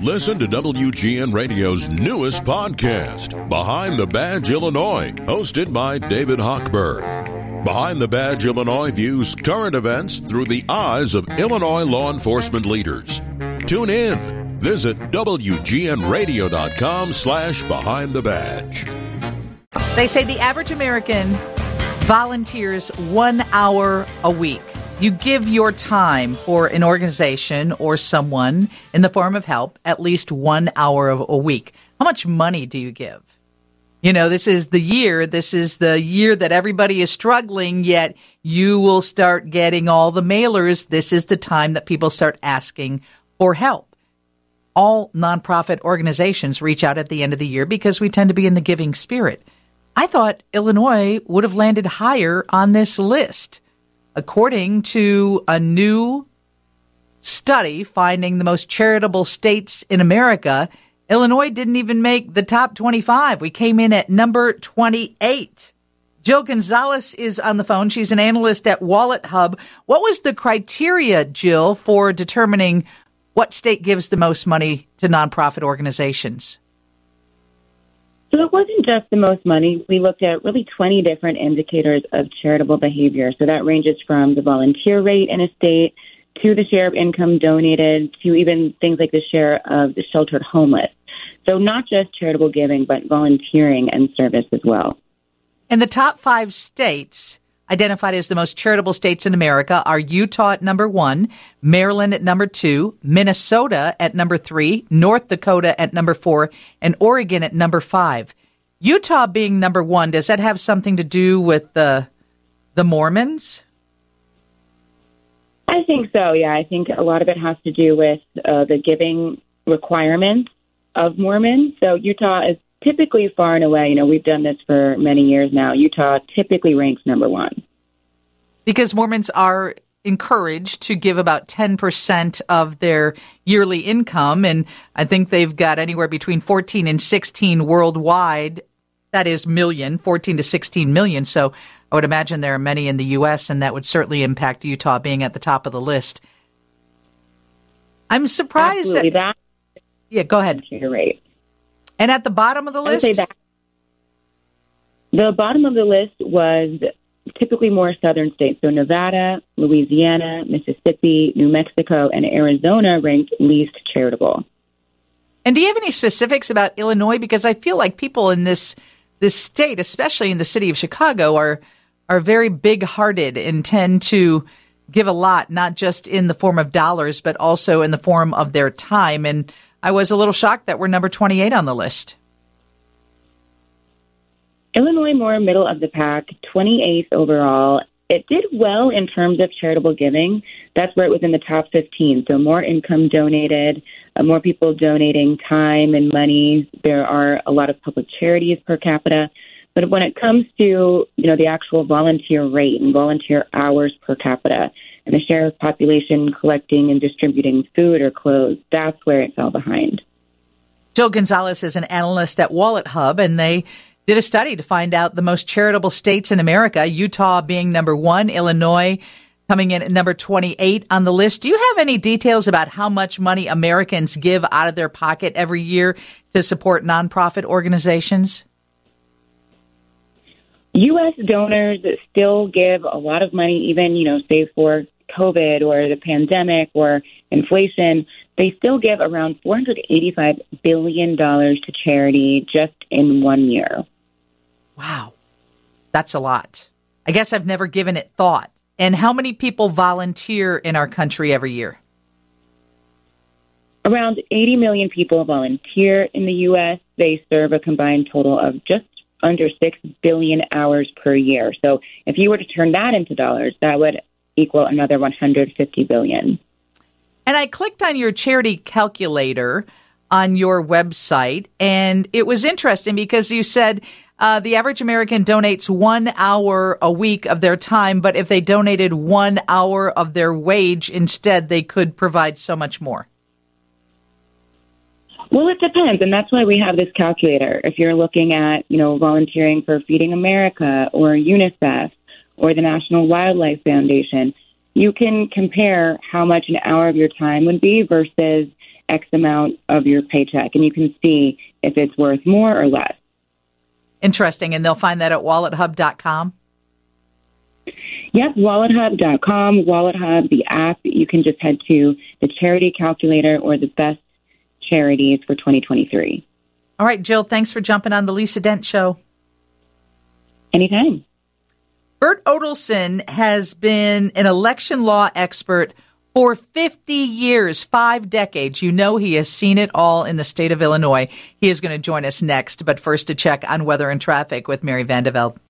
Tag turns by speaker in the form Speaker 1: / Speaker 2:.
Speaker 1: Listen to WGN Radio's newest podcast, Behind the Badge Illinois, hosted by David Hochberg. Behind the Badge Illinois views current events through the eyes of Illinois law enforcement leaders. Tune in. Visit WGNRadio.com slash Behind the Badge.
Speaker 2: They say the average American volunteers one hour a week. You give your time for an organization or someone in the form of help at least one hour of a week. How much money do you give? You know, this is the year, this is the year that everybody is struggling, yet you will start getting all the mailers. This is the time that people start asking for help. All nonprofit organizations reach out at the end of the year because we tend to be in the giving spirit. I thought Illinois would have landed higher on this list. According to a new study finding the most charitable states in America, Illinois didn't even make the top 25. We came in at number 28. Jill Gonzalez is on the phone. She's an analyst at WalletHub. What was the criteria, Jill, for determining what state gives the most money to nonprofit organizations?
Speaker 3: So it wasn't just the most money. We looked at really 20 different indicators of charitable behavior. So that ranges from the volunteer rate in a state to the share of income donated to even things like the share of the sheltered homeless. So not just charitable giving, but volunteering and service as well.
Speaker 2: In the top five states identified as the most charitable states in America are Utah at number one, Maryland at number two, Minnesota at number three, North Dakota at number four, and Oregon at number five. Utah being number one, does that have something to do with the the Mormons?
Speaker 3: I think so. Yeah, I think a lot of it has to do with uh, the giving requirements of Mormons. So Utah is typically far and away, you know, we've done this for many years now. Utah typically ranks number one.
Speaker 2: Because Mormons are encouraged to give about 10% of their yearly income. And I think they've got anywhere between 14 and 16 worldwide. That is million, 14 to 16 million. So I would imagine there are many in the U.S., and that would certainly impact Utah being at the top of the list. I'm surprised
Speaker 3: Absolutely.
Speaker 2: that.
Speaker 3: that
Speaker 2: yeah, go ahead.
Speaker 3: You're right.
Speaker 2: And at the bottom of the list?
Speaker 3: the bottom of the list was typically more southern states. So Nevada, Louisiana, Mississippi, New Mexico, and Arizona ranked least charitable.
Speaker 2: And do you have any specifics about Illinois? Because I feel like people in this this state, especially in the city of Chicago, are are very big hearted and tend to give a lot, not just in the form of dollars, but also in the form of their time. And I was a little shocked that we're number 28 on the list.
Speaker 3: Illinois more middle of the pack, 28th overall. It did well in terms of charitable giving. That's where it was in the top 15. So more income donated, uh, more people donating time and money. There are a lot of public charities per capita. But when it comes to, you know, the actual volunteer rate and volunteer hours per capita and the share of population collecting and distributing food or clothes, that's where it fell behind.
Speaker 2: Jill Gonzalez is an analyst at WalletHub, and they did a study to find out the most charitable states in America, Utah being number one, Illinois coming in at number 28 on the list. Do you have any details about how much money Americans give out of their pocket every year to support nonprofit organizations?
Speaker 3: U.S. donors still give a lot of money, even, you know, say for COVID or the pandemic or inflation. They still give around $485 billion to charity just in one year.
Speaker 2: Wow. That's a lot. I guess I've never given it thought. And how many people volunteer in our country every year?
Speaker 3: Around 80 million people volunteer in the U.S. They serve a combined total of just under 6 billion hours per year. So if you were to turn that into dollars, that would equal another 150 billion.
Speaker 2: And I clicked on your charity calculator on your website, and it was interesting because you said uh, the average American donates one hour a week of their time, but if they donated one hour of their wage instead, they could provide so much more.
Speaker 3: Well, it depends, and that's why we have this calculator. If you're looking at, you know, volunteering for Feeding America or UNICEF or the National Wildlife Foundation, you can compare how much an hour of your time would be versus X amount of your paycheck, and you can see if it's worth more or less.
Speaker 2: Interesting. And they'll find that at wallethub.com?
Speaker 3: Yes, wallethub.com, WalletHub, the app. You can just head to the charity calculator or the best charities for 2023.
Speaker 2: All right, Jill, thanks for jumping on the Lisa Dent Show.
Speaker 3: Anytime.
Speaker 2: Burt Odelson has been an election law expert for 50 years, five decades. You know he has seen it all in the state of Illinois. He is going to join us next, but first to check on weather and traffic with Mary Vandevelde.